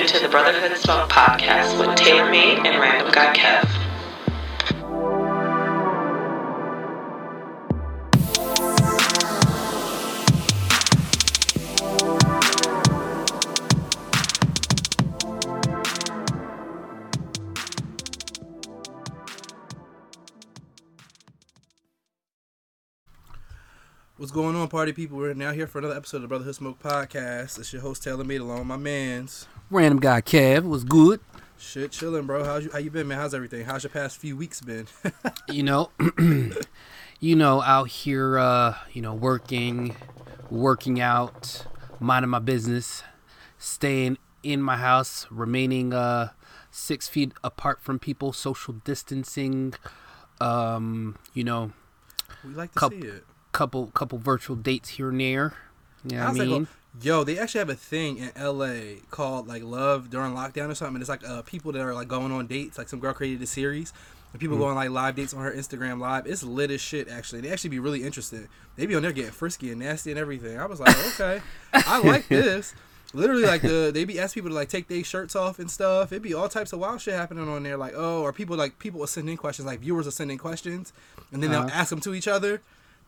into the Brotherhood Smoke podcast with TailorMade and Random Guy Kev. Party people? We're now here for another episode of the Brotherhood Smoke podcast. It's your host TailorMade along my man's. Random guy Kev was good. Shit, chilling, bro. How's you? How you been, man? How's everything? How's your past few weeks been? You know, you know, out here, uh, you know, working, working out, minding my business, staying in my house, remaining uh six feet apart from people, social distancing. Um, you know, we like to Cup- see it. Couple couple virtual dates here and there. You know I mean? going? Yo, they actually have a thing in LA called like Love During Lockdown or something. And it's like uh, people that are like going on dates. Like some girl created a series. And Mm. people go on like live dates on her Instagram live. It's lit as shit, actually. They actually be really interesting. They be on there getting frisky and nasty and everything. I was like, okay, I like this. Literally, like the they be asking people to like take their shirts off and stuff. It'd be all types of wild shit happening on there. Like, oh, or people like people will send in questions. Like viewers are sending questions, and then they'll Uh-huh. ask them to each other.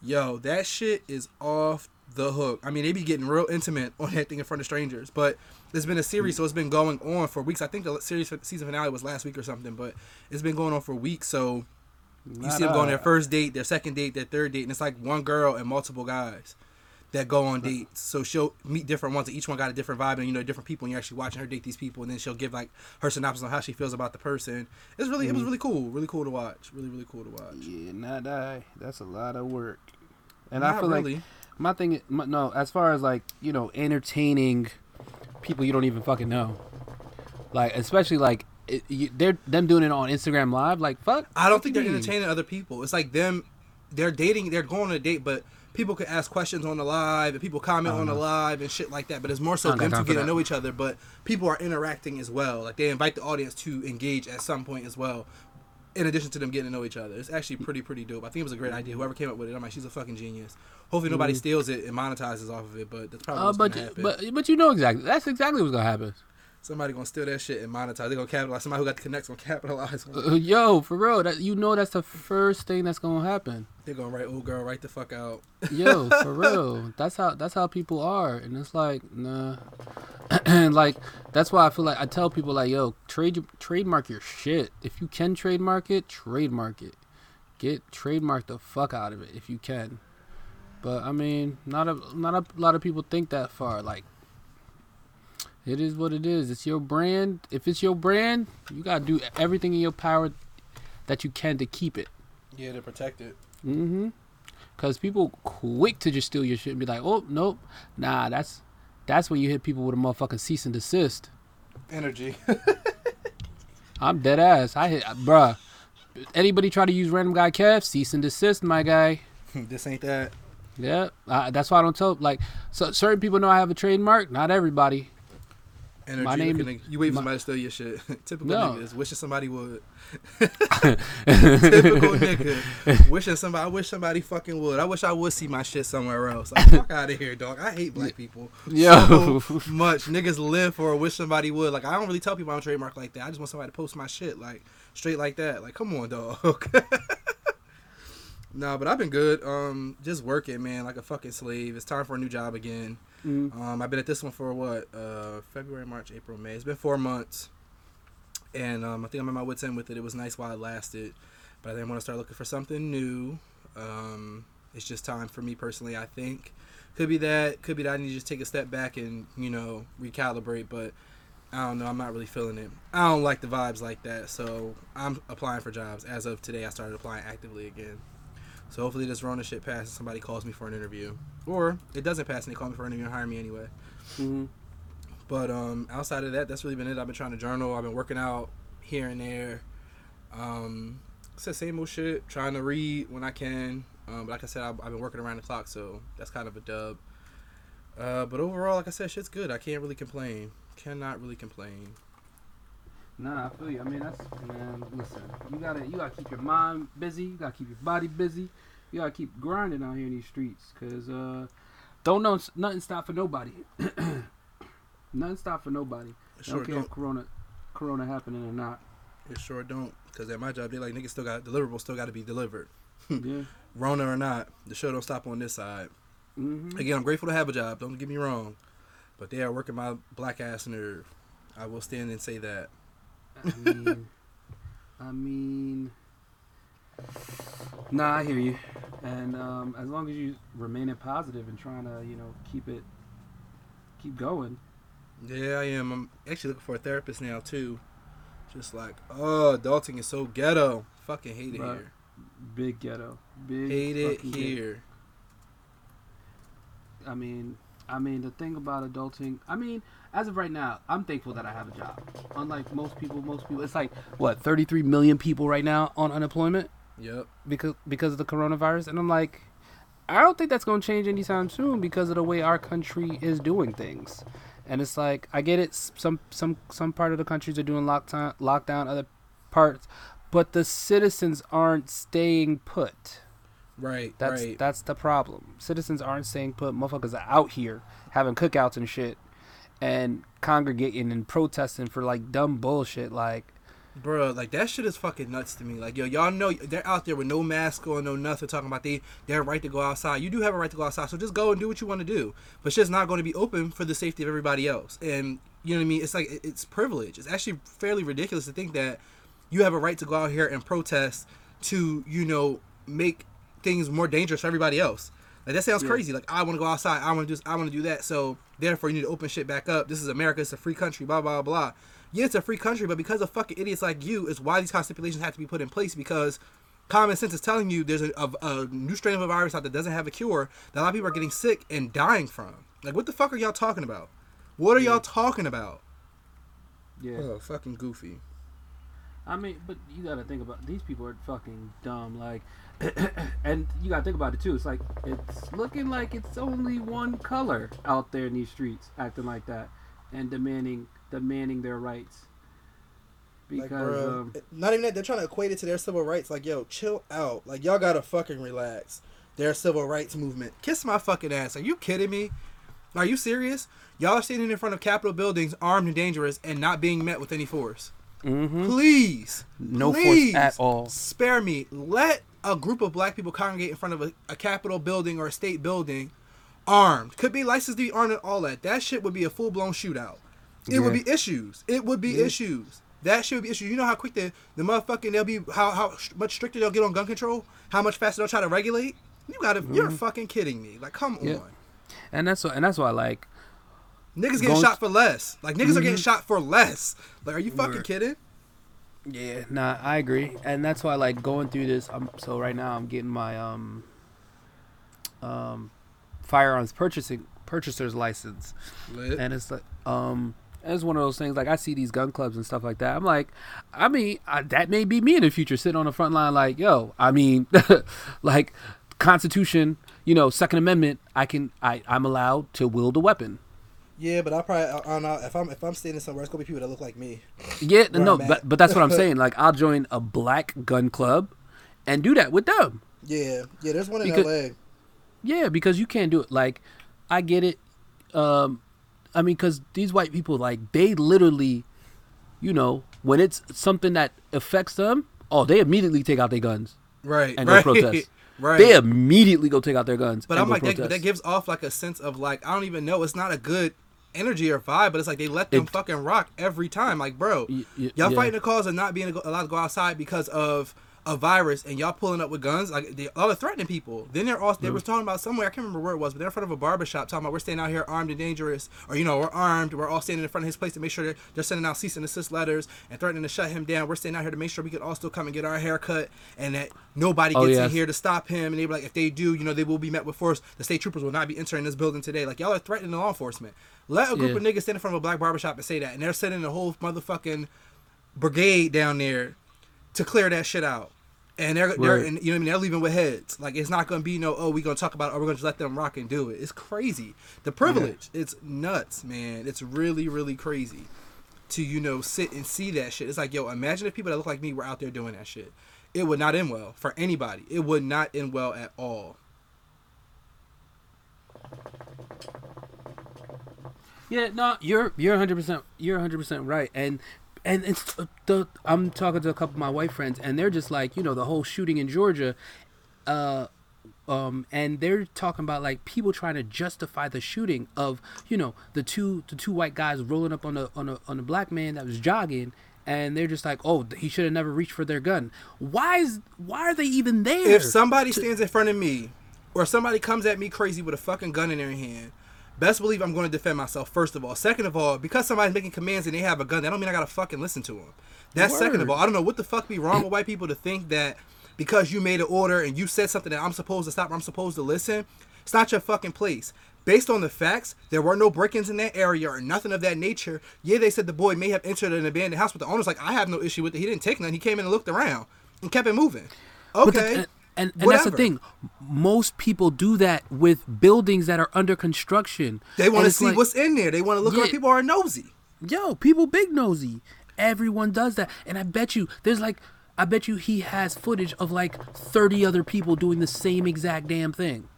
Yo, that shit is off the hook. I mean, they be getting real intimate on that thing in front of strangers. But there's been a series, so it's been going on for weeks. I think the series season finale was last week or something, but it's been going on for weeks. So you see them go on their first date, their second date, their third date, and it's like one girl and multiple guys that go on dates. So she'll meet different ones, and each one got a different vibe, and you know different people. And you're actually watching her date these people, and then she'll give like her synopsis on how she feels about the person. It's really, it was mm-hmm. really cool, really cool to watch, really, really cool to watch. Yeah, not die. That's a lot of work. And Not I feel really. like my thing, my, no, as far as like you know, entertaining people you don't even fucking know, like especially like it, you, they're them doing it on Instagram Live, like fuck. I don't think they're mean? entertaining other people. It's like them, they're dating, they're going on a date, but people could ask questions on the live and people comment on the live and shit like that. But it's more so them to get to know each other. But people are interacting as well. Like they invite the audience to engage at some point as well. In addition to them getting to know each other, it's actually pretty pretty dope. I think it was a great idea. Whoever came up with it, I'm like, she's a fucking genius. Hopefully nobody steals it and monetizes off of it, but that's probably Uh, what's but gonna happen. but but you know exactly. That's exactly what's gonna happen. Somebody gonna steal that shit and monetize. They're gonna capitalize. Somebody who got the connects gonna capitalize. on. Uh, yo, for real, that you know that's the first thing that's gonna happen. They're gonna write old girl right the fuck out. Yo, for real. That's how that's how people are, and it's like nah. and like that's why I feel like I tell people like, yo, trade trademark your shit. If you can trademark it, trademark it. Get trademark the fuck out of it if you can. But I mean, not a not a lot of people think that far. Like, it is what it is. It's your brand. If it's your brand, you gotta do everything in your power that you can to keep it. Yeah, to protect it. Mm-hmm. Cause people quick to just steal your shit and be like, oh nope, nah, that's that's when you hit people with a motherfucking cease and desist. Energy. I'm dead ass. I hit, bruh. Anybody try to use random guy Kev, cease and desist, my guy. this ain't that. Yeah, that's why I don't tell. Like, so certain people know I have a trademark. Not everybody. Energy. My name looking is- you wait for somebody to steal your shit. Typical No. niggas. Wishing somebody would. Typical nigga. Wishing somebody. I wish somebody fucking would. I wish I would see my shit somewhere else. Like, fuck out of here, dog. I hate black people. Yo. So much. Niggas live for a wish somebody would. Like, I don't really tell people I'm trademark like that. I just want somebody to post my shit, like, straight like that. Like, come on, dog. nah, but I've been good. Um, just working, man, like a fucking slave. It's time for a new job again. Mm. Um, I've been at this one for what? Uh, February, March, April, May. It's been four months, and um, I think I'm at my wits end with it. It was nice while it lasted, but I think I want to start looking for something new. Um, it's just time for me personally. I think could be that, could be that I need to just take a step back and you know recalibrate. But I don't know. I'm not really feeling it. I don't like the vibes like that. So I'm applying for jobs. As of today, I started applying actively again. So hopefully this Rona shit passes. Somebody calls me for an interview, or it doesn't pass and they call me for an interview and hire me anyway. Mhm. But um, outside of that, that's really been it. I've been trying to journal. I've been working out here and there. Um, it's the same old shit. Trying to read when I can. Um, but like I said, I've, I've been working around the clock, so that's kind of a dub. Uh, but overall, like I said, shit's good. I can't really complain. Cannot really complain. Nah, I feel you. I mean, that's man. Listen, you gotta you gotta keep your mind busy. You gotta keep your body busy. You gotta keep grinding out here in these streets, cause uh, don't know nothing stop for nobody. nothing stop for nobody. I Sure don't care don't. if Corona, Corona happening or not. It sure don't. Because at my job, they like niggas still got deliverables still got to be delivered. yeah. Rona or not, the show don't stop on this side. Mm-hmm. Again, I'm grateful to have a job. Don't get me wrong, but they are working my black ass nerve. I will stand and say that. I mean, I mean, nah, I hear you. And um, as long as you remaining positive and trying to, you know, keep it, keep going. Yeah, I am. I'm actually looking for a therapist now too. Just like, oh, adulting is so ghetto. Fucking hate it Right. here. Big ghetto. Big Hate it fucking ghetto. here. I mean, I mean, the thing about adulting, I mean, as of right now, I'm thankful that I have a job. Unlike most people, most people, it's like what 33 million people right now on unemployment Yep. because because of the coronavirus, and I'm like, I don't think that's going to change anytime soon because of the way our country is doing things. And it's like I get it. Some some some part of the countries are doing lockdown, lockdown, other parts, but the citizens aren't staying put. Right. That's right. that's the problem. Citizens aren't staying put. Motherfuckers are out here having cookouts and shit, and congregating and protesting for like dumb bullshit. Like, Bro, like that shit is fucking nuts to me. Like, yo, y'all know they're out there with no mask on, no nothing, talking about they their right to go outside. You do have a right to go outside, so just go and do what you want to do. But shit's not going to be open for the safety of everybody else. And you know what I mean? It's like it's privilege. It's actually fairly ridiculous to think that you have a right to go out here and protest to, you know, make things more dangerous for everybody else. Like that sounds Yeah. crazy. Like I want to go outside. I want to do. I want to do that. So therefore, you need to open shit back up. This is America. It's a free country. Blah blah blah. Yeah, it's a free country, but because of fucking idiots like you, is why these kind of stipulations have to be put in place. Because common sense is telling you there's a, a, a new strain of a virus out that doesn't have a cure that a lot of people are getting sick and dying from. Like, what the fuck are y'all talking about? What are y'all talking about? yeah. Oh, fucking goofy. I mean, but you gotta think about these people are fucking dumb. Like, and you gotta think about it too. It's like it's looking like it's only one color out there in these streets acting like that and demanding demanding their rights. Because like, bro, um, not even that. They're trying to equate it to their civil rights. Like, yo, chill out. Like, y'all gotta fucking relax. Their civil rights movement. Kiss my fucking ass. Are you kidding me? Are you serious? Y'all are standing in front of Capitol buildings, armed and dangerous, and not being met with any force. Mhm. Please, no please, force at all. Spare me. Let a group of black people congregate in front of a, a Capitol building or a state building, armed. Could be licensed to be armed and all that. That shit would be a full blown shootout. It would be issues. It would be Yeah. issues. That should be issues. You know how quick the the motherfucking they'll be how how much stricter they'll get on gun control. How much faster they'll try to regulate. You gotta. You're fucking kidding me. Like, come Mm-hmm. Yeah. on. And that's what and that's why I like Niggas getting shot for less. Like niggas are getting Mhm. shot for less. Like, are you fucking Word. kidding? Yeah, nah, I agree, and that's why like going through this. Um, so right now I'm getting my um, um, firearms purchasing purchaser's license, Lit. and it's like um, it's one of those things. Like I see these gun clubs and stuff like that. I'm like, I mean, I, that may be me in the future, sitting on the front line, like, yo, I mean, like Constitution, you know, Second Amendment. I can, I, I'm allowed to wield a weapon. Yeah, but I probably I, I don't know if I'm if I'm standing somewhere, it's gonna be people that look like me. Yeah, no, but but that's what I'm saying. Like I'll join a black gun club, and do that with them. Yeah, yeah. There's one in Because- L.A. Yeah, because you can't do it. Like, I get it. Um, I mean, because these white people, like, they literally, you know, when it's something that affects them, oh, they immediately take out their guns Right, and right, go protest. right. They immediately go take out their guns. but I'm like that, but that gives off like a sense of like I don't even know. It's not a good energy or vibe, but it's like they let them It- fucking rock every time. Like, bro, Y- y- y'all yeah. fighting the cause of not being allowed to go outside because of a virus, and y'all pulling up with guns. Like, they all are threatening people. Then they're all they mm-hmm. were talking about somewhere. I can't remember where it was, but they're in front of a barber shop talking about we're staying out here armed and dangerous, or you know we're armed. We're all standing in front of his place to make sure they're, they're sending out cease and desist letters and threatening to shut him down. We're staying out here to make sure we could all still come and get our hair cut, and that nobody Oh, gets yes. in here to stop him. And they were like, if they do, you know, they will be met with force. The state troopers will not be entering this building today. Like y'all are threatening law enforcement. Let a group Yeah. of niggas stand in front of a black barbershop and say that, and they're sending a whole motherfucking brigade down there to clear that shit out. And they're, they're Right. and, you know what I mean. They're leaving with heads. Like it's not gonna be no. Oh, we're gonna talk about. it, Or we're gonna just let them rock and do it. It's crazy. The privilege. It's nuts, man. It's really, really crazy. To you know sit and see that shit. It's like yo. Imagine if people that look like me were out there doing that shit. It would not end well for anybody. It would not end well at all. Yeah, no, you're you're 100 percent you're 100 percent right, and and it's uh, the I'm talking to a couple of my white friends, and they're just like, you know, the whole shooting in Georgia, uh, um, and they're talking about like people trying to justify the shooting of you know the two the two white guys rolling up on a on a on a black man that was jogging. And they're just like, oh, he should have never reached for their gun. Why is why are they even there? If somebody stands in front of me, or somebody comes at me crazy with a fucking gun in their hand, best believe I'm going to defend myself. First of all, second of all, because somebody's making commands and they have a gun, that don't mean I gotta fucking listen to them. That's second of all. I don't know what the fuck be wrong with white people to think that because you made an order and you said something that I'm supposed to stop, or I'm supposed to listen. It's not your fucking place. Based on the facts, there were no break-ins in that area or nothing of that nature. Yeah, they said the boy may have entered an abandoned house, but the owner's like, I have no issue with it. He didn't take none. He came in and looked around and kept it moving. Okay. And and, that's the thing. Most people do that with buildings that are under construction. They want to see like, what's in there. They want to look Yeah. like people are nosy. Yo, people big nosy. Everyone does that, and I bet you there's like, I bet you he has footage of like 30 other people doing the same exact damn thing.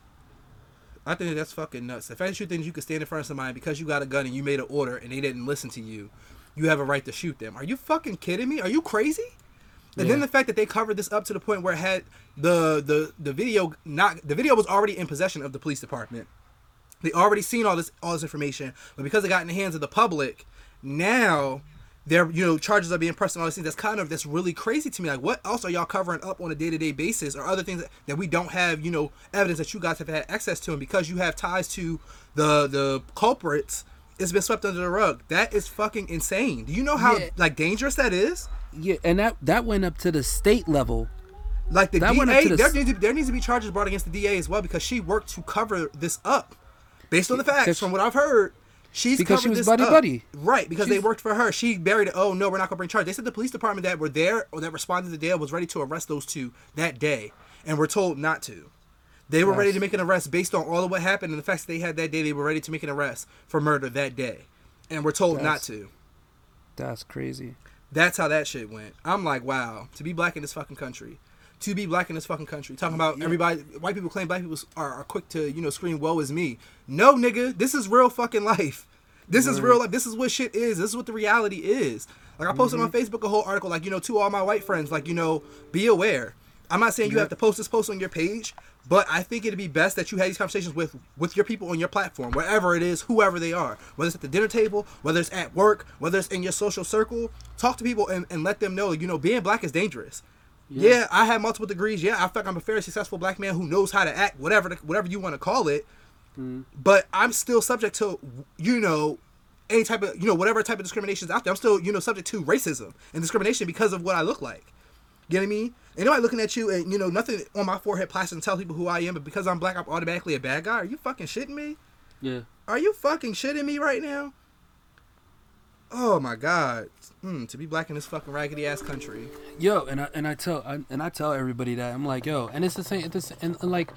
I think that's fucking nuts. The fact that you think you could stand in front of somebody because you got a gun and you made an order and they didn't listen to you, you have a right to shoot them. Are you fucking kidding me? Are you crazy? And then the fact that they covered this up to the point where it had the the the video not the video was already in possession of the police department. They already seen all this all this information, but because it got in the hands of the public, now there are, you know charges are being pressed and all these things. That's kind of that's really crazy to me. Like, what else are y'all covering up on a day to day basis, or other things that, that we don't have you know evidence that you guys have had access to, and because you have ties to the the culprits, it's been swept under the rug. That is fucking insane. Do you know how Yeah. like dangerous that is? Yeah, and that that went up to the state level. Like the That DA, the there needs, to, there needs to be charges brought against the DA as well because she worked to cover this up. Based on the facts, from what I've heard, she's Because she was this buddy up. buddy. Right, because they worked for her. She buried it. Oh no, we're not gonna bring charges. They said the police department that were there or that responded to the deal was ready to arrest those two that day, and were told not to. They were ready to make an arrest based on all of what happened and the facts that they had that day. They were ready to make an arrest for murder that day, and were told not to. That's crazy. That's how that shit went. I'm like, wow, to be black in this fucking country. To be black in this fucking country. Talking about everybody, white people claim black people are, are quick to, you know, scream, woe is me. No, nigga, this is real fucking life. This is real life. This is what shit is. This is what the reality is. Like, I posted on mm-hmm. Facebook a whole article, like, you know, to all my white friends, like, you know, be aware. I'm not saying you have to post this post on your page, but I think it'd be best that you have these conversations with with your people on your platform, wherever it is, whoever they are, whether it's at the dinner table, whether it's at work, whether it's in your social circle. Talk to people and, and let them know, you know, being black is dangerous. Yeah. I have multiple degrees. Yeah, I feel like I'm a fairly successful black man who knows how to act, whatever the, whatever you want to call it. Mm-hmm. But I'm still subject to, you know, any type of, you know, whatever type of discrimination is out there. I'm still, you know, subject to racism and discrimination because of what I look like. You know what I mean? Anybody looking at you and you know nothing on my forehead plastered and tell people who I am, but because I'm black, I'm automatically a bad guy. Are you fucking shitting me? Yeah. Are you fucking shitting me right now? Oh my god. Mm, to be black in this fucking raggedy ass country. Yo, and I and I tell I, and I tell everybody that I'm like, yo, and it's the same. It's and, and like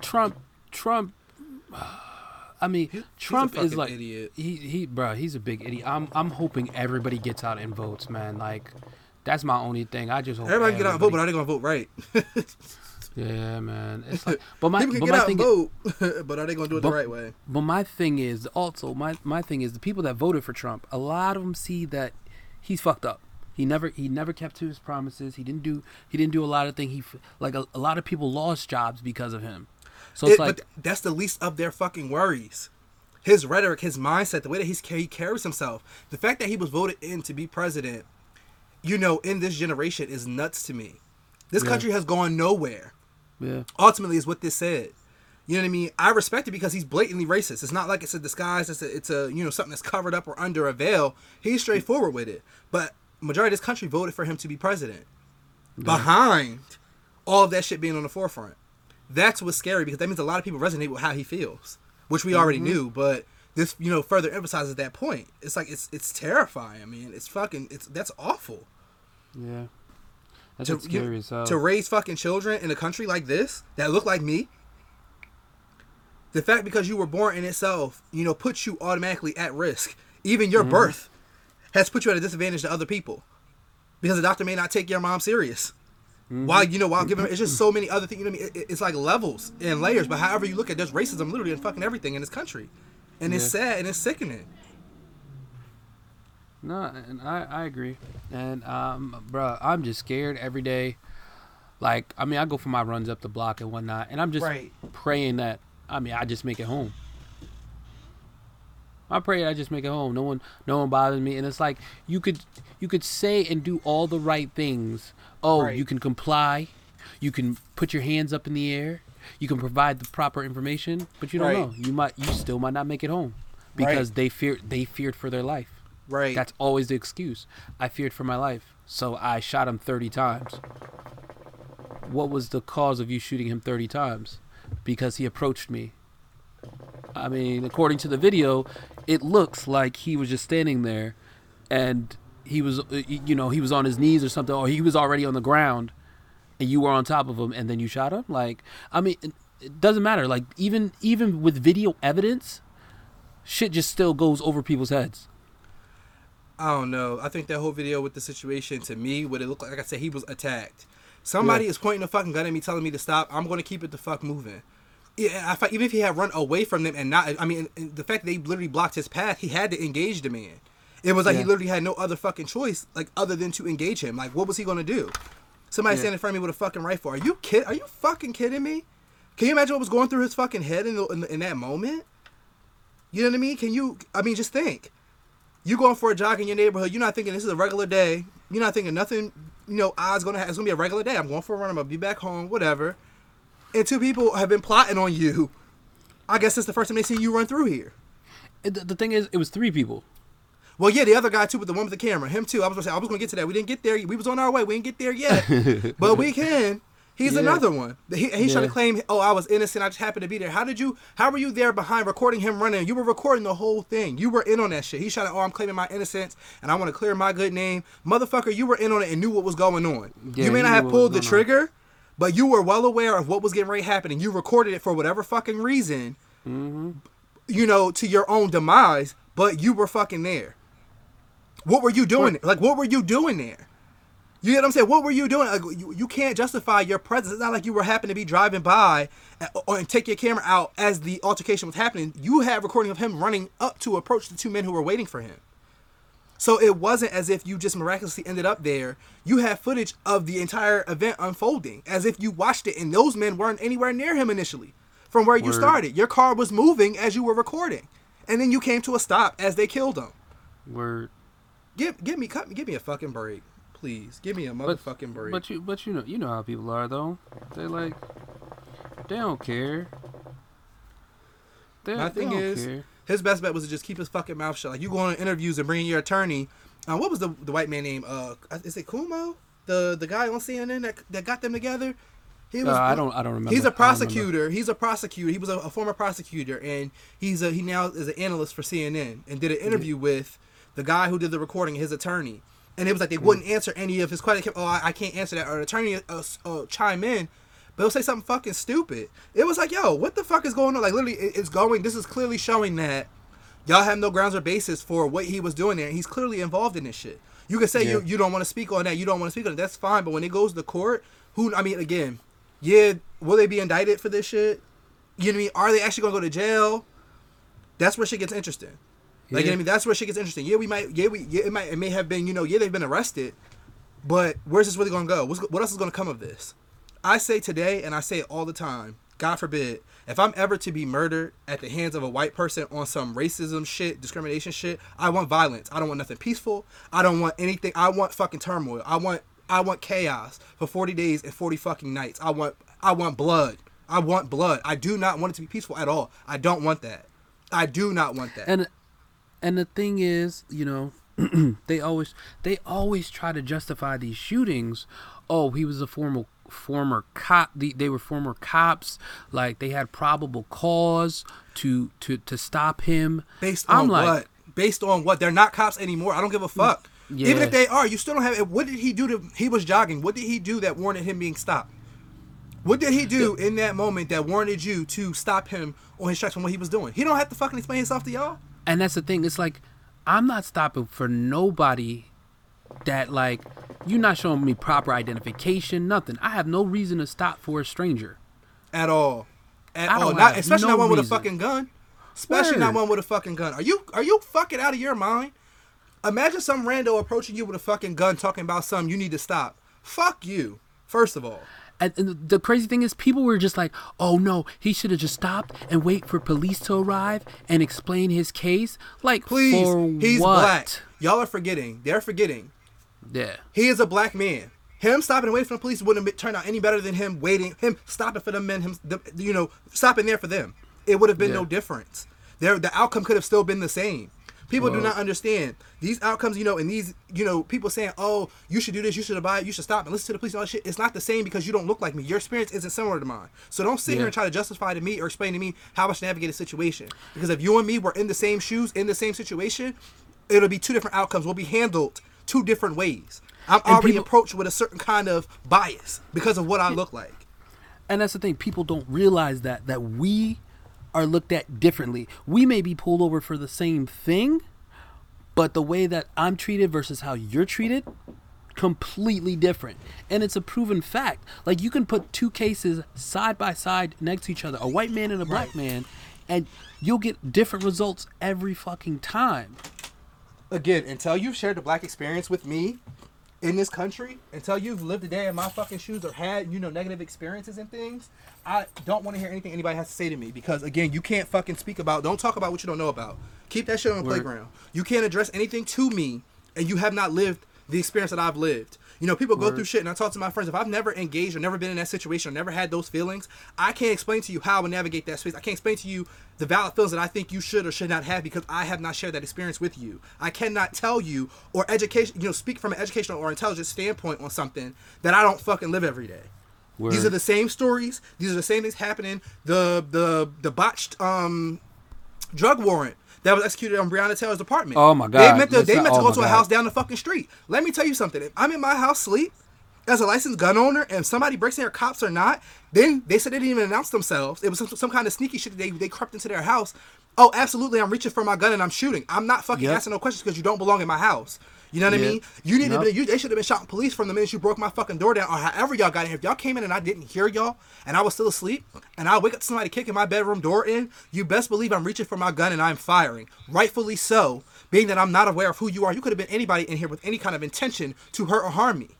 Trump, Trump. I mean, Trump is like idiot. he he, bro, he's a big idiot. I'm I'm hoping everybody gets out and votes, man. Like, that's my only thing. I just hope Everybody can get out and vote, but are they gonna vote right? yeah, man. It's like, but my People can but get my out thing and vote, but are they gonna do it But- the right way? But my thing is also my my thing is the people that voted for Trump. A lot of them see that he's fucked up. He never he never kept to his promises. He didn't do he didn't do a lot of things. He like a, a lot of people lost jobs because of him. So it's It- like but that's the least of their fucking worries. His rhetoric, his mindset, the way that he's, he carries himself, the fact that he was voted in to be president, you know, in this generation is nuts to me. This Yeah. country has gone nowhere. yeah Ultimately, is what this said. You know what I mean? I respect it because he's blatantly racist. It's not like it's a disguise. It's a, it's a you know something that's covered up or under a veil. He's straightforward with it. But majority of this country voted for him to be president. Behind all of that shit being on the forefront. That's what's scary because that means a lot of people resonate with how he feels, which we already mm-hmm. knew. But this, you know, further emphasizes that point. It's like it's it's terrifying. I mean, it's fucking it's that's awful. Yeah. That's To, scary as hell. to raise fucking children in a country like this that look like me. The fact because you were born in itself, you know, puts you automatically at risk. Even your mm-hmm. birth has put you at a disadvantage to other people because the doctor may not take your mom serious. Mm-hmm. While you know, while giving it's just so many other things. You know, what I mean, It- it- it's like levels and layers. But however you look at, there's racism literally in fucking everything in this country, and it's sad and it's sickening. No, and I, I agree. And um, bruh, I'm just scared every day. Like, I mean, I go for my runs up the block and whatnot, and I'm just Right. praying that. I mean, I just make it home. I pray I just make it home. No one, no one bothers me, and it's like you could, you could say and do all the right things. Oh, Right. you can comply, you can put your hands up in the air, you can provide the proper information, but you don't Right. know. You might, you still might not make it home because they fear, they feared for their life. Right. That's always the excuse. I feared for my life, so I shot him 30 times. What was the cause of you shooting him 30 times? Because he approached me. I mean, according to the video, it looks like he was just standing there and he was, uh, you know, he was on his knees or something, or he was already on the ground and you were on top of him and then you shot him. Like, I mean, it, it doesn't matter. Like, even even with video evidence, shit just still goes over people's heads. I don't know. I think that whole video with the situation to me, what it looked like, like I said, he was attacked. Somebody Yeah. is pointing a fucking gun at me, telling me to stop. I'm going to keep it the fuck moving. Yeah, I, even if he had run away from them and not, I mean, the fact that they literally blocked his path, he had to engage the man. It was like he literally had no other fucking choice, like other than to engage him. Like, what was he going to do? Somebody Yeah. standing in front of me with a fucking rifle. Are you kid? Are you fucking kidding me? Can you imagine what was going through his fucking head in, the, in, the, in that moment? You know what I mean? Can you? I mean, just think you going for a jog in your neighborhood, you're not thinking this is a regular day. You're not thinking nothing, you know, odds gonna have it's gonna be a regular day. I'm going for a run, I'm gonna be back home, whatever. And two people have been plotting on you. I guess it's the first time they see you run through here. The, the thing is, it was three people. Well, yeah, the other guy too, with the one with the camera, him too. I was gonna say I was gonna get to that. We didn't get there. We was on our way. We didn't get there yet, but we can. He's Yeah. another one. He, he's trying to claim, oh, I was innocent. I just happened to be there. How did you? How were you there behind recording him running? You were recording the whole thing. You were in on that shit. He's trying to, oh, I'm claiming my innocence and I want to clear my good name, motherfucker. You were in on it and knew what was going on. Yeah, you may not have pulled the going on. trigger, but you were well aware of what was getting ready to happen and you recorded it for whatever fucking reason. Mm-hmm. You know, to your own demise, but you were fucking there. What were you doing? Like, what were you doing there? You get what I'm saying? What were you doing? Like, you, you can't justify your presence. It's not like you were happen to be driving by and, or, and take your camera out as the altercation was happening. You had recording of him running up to approach the two men who were waiting for him. So it wasn't as if you just miraculously ended up there. You had footage of the entire event unfolding, as if you watched it, and those men weren't anywhere near him initially from where you started. Your car was moving as you were recording, and then you came to a stop as they killed him. Word. Give, give me, cut, me- give me a fucking break, please. Give me a But, motherfucking break. but you, but you know, you know how people are though. They like, they don't care. They, My thing is, care. his best bet was to just keep his fucking mouth shut. Like you go on interviews and bring your attorney. Uh, what was the the white man name? Uh, is it Cuomo? The the guy on CNN that that got them together. He Uh, I don't, I don't remember. He's a prosecutor. He's a prosecutor. He was a, a former prosecutor, and he's a he now is an analyst for CNN, and did an interview with the guy who did the recording, his attorney, and it was like they wouldn't answer any of his questions. Oh, I, I can't answer that. Or an attorney uh, uh, chime in, but he'll say something fucking stupid. It was like, yo, what the fuck is going on? Like literally, it- it's going. This is clearly showing that y'all have no grounds or basis for what he was doing there. He's clearly involved in this shit. You can say you, you don't want to speak on that. You don't want to speak on it. That's fine. But when it goes to court, who I mean, again, yeah, will they be indicted for this shit? You know what I mean? Are they actually gonna go to jail? That's where shit gets interesting. Like you know I mean, that's where shit gets interesting. Yeah, we might. Yeah, we. Yeah, it might. It may have been. You know. Yeah, they've been arrested. But where's this really gonna go? What's, what else is gonna come of this? I say today, and I say it all the time. God forbid, if I'm ever to be murdered at the hands of a white person on some racism shit, discrimination shit, I want violence. I don't want nothing peaceful. I don't want anything. I want fucking turmoil. I want I want chaos for 40 days and 40 fucking nights. I want I want blood. I want blood. I do not want it to be peaceful at all. I don't want that. I do not want that. And and the thing is, you know, they always they always try to justify these shootings. Oh, he was a former former cop. They, they were former cops. Like they had probable cause to to to stop him. Based I'm on like- what? Based on what? They're not cops anymore. I don't give a fuck. Yeah. Even if they are, you still don't have. it. What did he do to? He was jogging. What did he do that warranted him being stopped? What did he do in that moment that warranted you to stop him on his tracks from what he was doing? He don't have to fucking explain himself to y'all. And that's the thing. It's like I'm not stopping for nobody that like you're not showing me proper identification, nothing. I have no reason to stop for a stranger. at all, at all. don't especially no not one with a fucking gun. Especially not one with a fucking gun. Are you are you fucking out of your mind? Imagine some rando approaching you with a fucking gun talking about something you need to stop. Fuck you. First of all. And, and the crazy thing is, people were just like, "Oh no, he should have just stopped and wait for police to arrive and explain his case." Like, Please, for he's what? black. Y'all are forgetting. They're forgetting. Yeah, He is a black man. Him stopping and waiting for the police wouldn't have turned out any better than him waiting, him stopping for the men, him, the, you know, stopping there for them. It would have been no difference. There, the outcome could have still been the same. People do not understand these outcomes, you know, and these, you know, people saying, "Oh, you should do this, you should abide, you should stop and listen to the police and all that shit." It's not the same because you don't look like me. Your experience isn't similar to mine. So don't sit here and try to justify to me or explain to me how I should navigate a situation. Because if you and me were in the same shoes, in the same situation, it'll be two different outcomes. We'll be handled two different ways. I'm already people- approached with a certain kind of bias because of what I look like. and that's the thing. People don't realize that that we are looked at differently. We may be pulled over for the same thing, but the way that I'm treated versus how you're treated completely different and it's a proven fact like you can put two cases side by side next to each other a white man and a black Right. man and you'll get different results every fucking time Again, until you've shared the black experience with me in this country, until you've lived a day in my fucking shoes or had, you know, negative experiences and things, I don't want to hear anything anybody has to say to me because again, you can't fucking speak about don't talk about what you don't know about. Keep that shit on the Word. playground. You can't address anything to me and you have not lived the experience that I've lived. You know, people go Word. through shit and I talk to my friends. If I've never engaged or never been in that situation or never had those feelings, I can't explain to you how I would navigate that space. I can't explain to you the valid feelings that I think you should or should not have because I have not shared that experience with you. I cannot tell you or education, you know, speak from an educational or intelligence standpoint on something that I don't fucking live every day. These are the same stories. These are the same things happening. The the the botched um drug warrant that was executed on Breonna Taylor's apartment. Oh my god! They meant to, they meant to oh go to a house down the fucking street. Let me tell you something. If I'm in my house sleep as a licensed gun owner and somebody breaks in there, cops or not, then they said they didn't even announce themselves. It was some, some kind of sneaky shit. They they crept into their house. Oh, absolutely, I'm reaching for my gun and I'm shooting. I'm not fucking Yep. asking no questions because you don't belong in my house. You know what I mean? You need to be. You, they should have been shouting police from the minute you broke my fucking door down, or however y'all got in here. If y'all came in and I didn't hear y'all, and I was still asleep, and I wake up to somebody kicking my bedroom door in, you best believe I'm reaching for my gun and I'm firing. Rightfully so, being that I'm not aware of who you are. You could have been anybody in here with any kind of intention to hurt or harm me.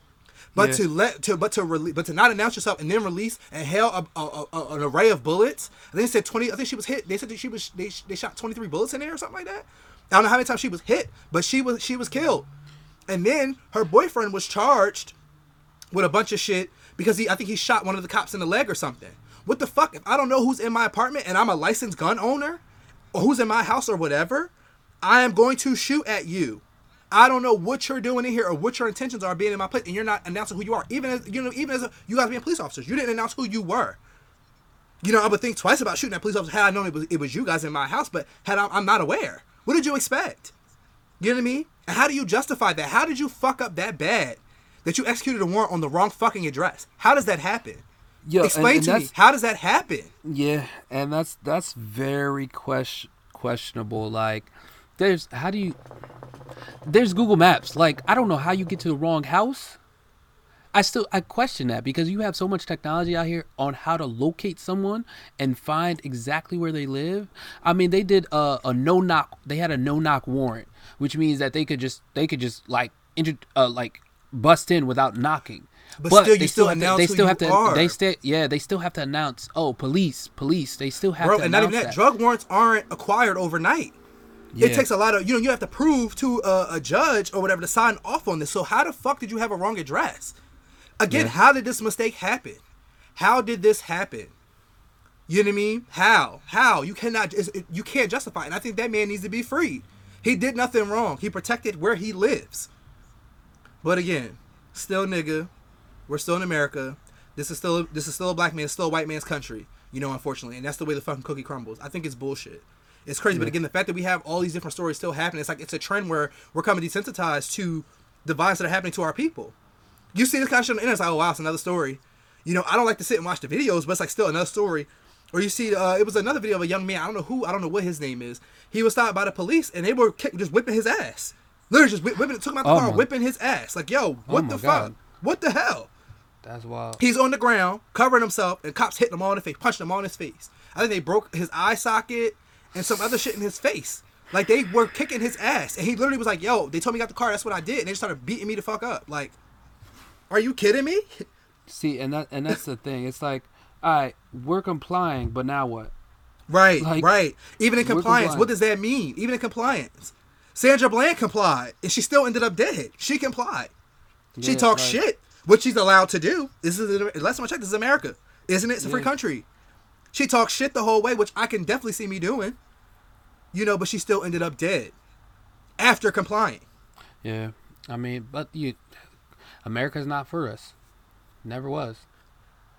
But Yeah. to let to but to rele- but to not announce yourself and then release and hail a, a, a, an array of bullets. I think they said twenty. I think she was hit. They said that she was they, they shot twenty three bullets in there or something like that. I don't know how many times she was hit, but she was she was killed. And then her boyfriend was charged with a bunch of shit because he I think he shot one of the cops in the leg or something. What the fuck? If I don't know who's in my apartment and I'm a licensed gun owner or who's in my house or whatever, I am going to shoot at you. I don't know what you're doing in here or what your intentions are being in my place, and you're not announcing who you are. Even as you know, even as a, you guys being police officers, you didn't announce who you were. You know, I would think twice about shooting at police officers had I known it was it was you guys in my house, but had I, I'm not aware. What did you expect? You know what I mean? And how do you justify that? How did you fuck up that bad that you executed a warrant on the wrong fucking address? How does that happen? Yo, Explain and to me. How does that happen? Yeah, and that's that's very question questionable. Like, there's how do you? There's Google Maps. Like, I don't know how you get to the wrong house. I still I question that because you have so much technology out here on how to locate someone and find exactly where they live. I mean, they did a, a no knock. They had a no knock warrant, which means that they could just they could just like inter, uh, like bust in without knocking. But still, you they still have to, they still have to are. they still yeah they still have to announce oh police police they still have Bro, to and not even that. that. Drug warrants aren't acquired overnight. Yeah. It takes a lot of you know you have to prove to a, a judge or whatever to sign off on this. So how the fuck did you have a wrong address? Again, Yeah. how did this mistake happen? How did this happen? You know what I mean? How? How? You cannot. it- You can't justify. it. And I think that man needs to be freed. He did nothing wrong. He protected where he lives. But again, still nigga. We're still in America. This is still this is still a black man, still a white man's country. You know, unfortunately, and that's the way the fucking cookie crumbles. I think it's bullshit. It's crazy, but again, the fact that we have all these different stories still happening, it's like it's a trend where we're coming desensitized to the violence that are happening to our people. You see this kind of shit on the internet, it's like, oh wow, it's another story. You know, I don't like to sit and watch the videos, but it's like still another story. Or you see, uh, it was another video of a young man. I don't know who, I don't know what his name is. He was stopped by the police, and they were kick, just whipping his ass. Literally, just whip, whipping, took him out the Oh car, my- whipping his ass. Like, yo, what my the God. fuck? What the hell? That's wild. He's on the ground, covering himself, and cops hitting him all in the face, punching him all in his face. I think they broke his eye socket and some other shit in his face. Like they were kicking his ass, and he literally was like, "Yo, they told me got the car. That's what I did." And they just started beating me the fuck up. Like, are you kidding me? See, and that and that's the thing. It's like, all right, we're complying, but now what? Right, Like, right. Even in compliance, what does that mean? Even in compliance, Sandra Bland complied, and she still ended up dead. She complied. She Yeah, talks like- shit, which she's allowed to do. This is last time I checked. This is America, isn't it? It's a free country. She talks shit the whole way, which I can definitely see me doing. You know, but she still ended up dead after complying. Yeah, I mean, but you, America's not for us. Never was.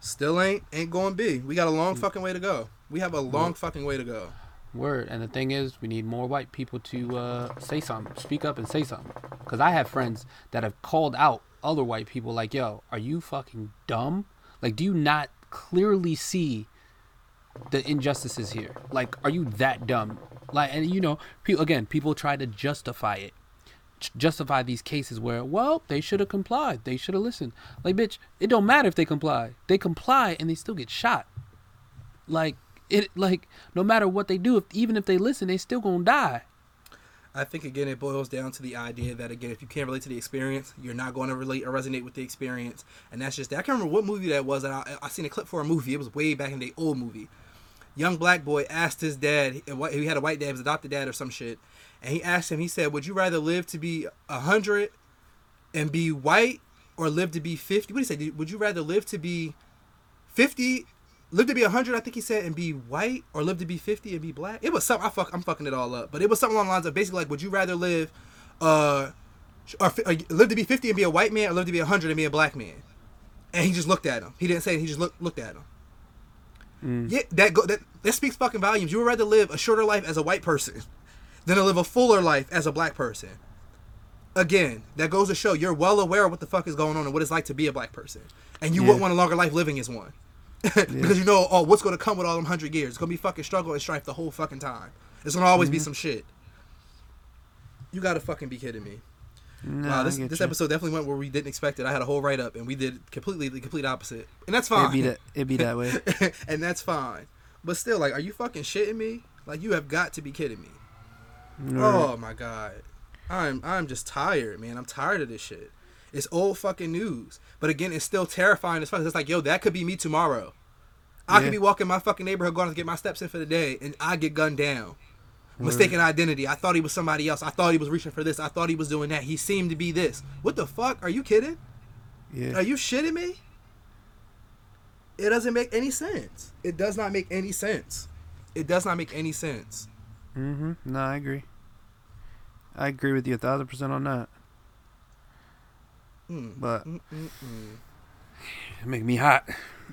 Still ain't ain't going to be. We got a Mm. long fucking way to go. We have a long fucking way to go. Word. And the thing is, we need more white people to uh, say something, speak up and say something. Because I have friends that have called out other white people, like, yo, are you fucking dumb? Like, do you not clearly see the injustices here? Like, are you that dumb? Like, and you know, people, again, people try to justify it. Justify these cases where, well, they should have complied. They should have listened. Like, bitch, it don't matter if they comply. They comply and they still get shot like it like no matter what they do if even if they listen they still gonna die I think again it boils down to the idea that again if you can't relate to the experience, you're not going to relate or resonate with the experience, and that's just that. I can't remember what movie that was. And I, I seen a clip for a movie. It was way back in the old movie. Young black boy asked his dad. He had a white dad, his adopted dad or some shit, and he asked him. He said, "Would you rather live to be a hundred and be white, or live to be 50? What did he say? Would you rather live to be fifty? Live to be 100, I think he said, and be white, or live to be 50 and be black. It was something. I fuck, I'm fucking it all up, but it was something along the lines of basically like, would you rather live, uh, or, or live to be 50 and be a white man, or live to be 100 and be a black man? And he just looked at him. He didn't say. it, He just looked looked at him. Yeah, that go that that speaks fucking volumes. You would rather live a shorter life as a white person than to live a fuller life as a black person. Again, that goes to show you're well aware of what the fuck is going on and what it's like to be a black person, and you Yeah. wouldn't want a longer life living as one. because you know, oh, what's going to come with all them hundred years? It's gonna be fucking struggle and strife the whole fucking time. It's gonna always be mm-hmm. some shit. You gotta fucking be kidding me. Nah, wow, this this episode definitely went where we didn't expect it. I had a whole write up and we did completely the complete opposite, and that's fine. it'd be that it'd be that way and that's fine. But still, like, are you fucking shitting me? Like, you have got to be kidding me. Oh my god, I'm I'm just tired, man. I'm tired of this shit. It's old fucking news. But again, it's still terrifying as fuck. It's like, yo, that could be me tomorrow. I Yeah. could be walking my fucking neighborhood, going to get my steps in for the day, and I get gunned down. Mistaken identity. I thought he was somebody else. I thought he was reaching for this. I thought he was doing that. He seemed to be this. What the fuck? Are you kidding? yeah Are you shitting me? It doesn't make any sense. It does not make any sense. It does not make any sense. Mm-hmm no i agree i agree with you a thousand percent on that Mm, but mm, mm, mm. it make me hot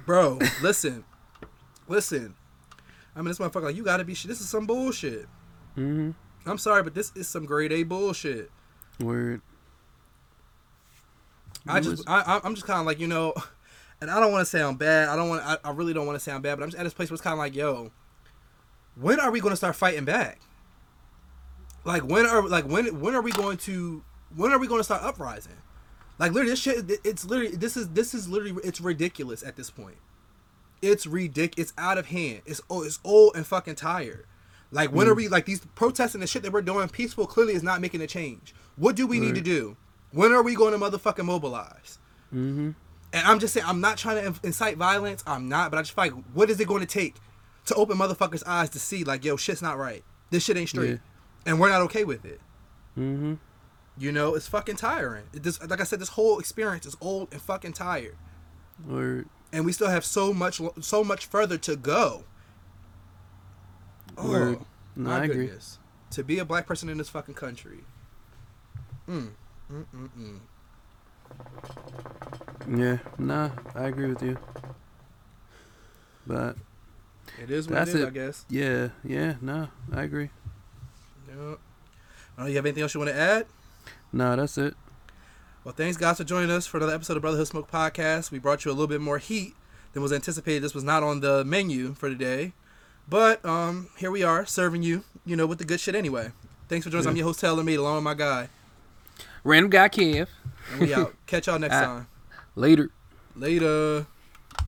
Bro, listen. Listen. I mean, this motherfucker, like, you gotta be shit. This is some bullshit. mm-hmm I'm sorry, but this is some grade A bullshit. word I just, was- I- I'm just kind of like, you know, and I don't want to sound bad. I don't want, I, I really don't want to sound bad, but I'm just at this place where it's kind of like, yo, when are we going to start fighting back? Like, when are, like, when, when are we going to, when are we going to start uprising? Like, literally, this shit, it's literally, this is, this is literally, it's ridiculous at this point. It's ridiculous. It's out of hand. It's, oh, it's old and fucking tired. Like, when are we, like, these protests and the shit that we're doing peaceful clearly is not making a change. What do we need to do? When are we going to motherfucking mobilize? mm-hmm And I'm just saying, I'm not trying to in- incite violence. I'm not, but I just feel like, what is it going to take to open motherfuckers' eyes to see, like, yo, shit's not right. This shit ain't straight, Yeah. and we're not okay with it. mm-hmm You know, it's fucking tiring. It just, like I said, this whole experience is old and fucking tired, word and we still have so much, so much further to go. Word. Oh, No, my I agree. goodness. To be a black person in this fucking country. Mm. Mm mm mm. yeah nah i agree with you but It is what That's it is, it. I guess. yeah yeah no i agree Yep. Uh, you have anything else you want to add? no that's it Well, thanks guys for joining us for another episode of Brotherhood Smoke Podcast. We brought you a little bit more heat than was anticipated. This was not on the menu for today, but um, here we are serving you, you know, with the good shit anyway. Thanks for joining us. I'm your host TailorMade, along with my guy, random guy kev and we out. Catch y'all next time. later Later.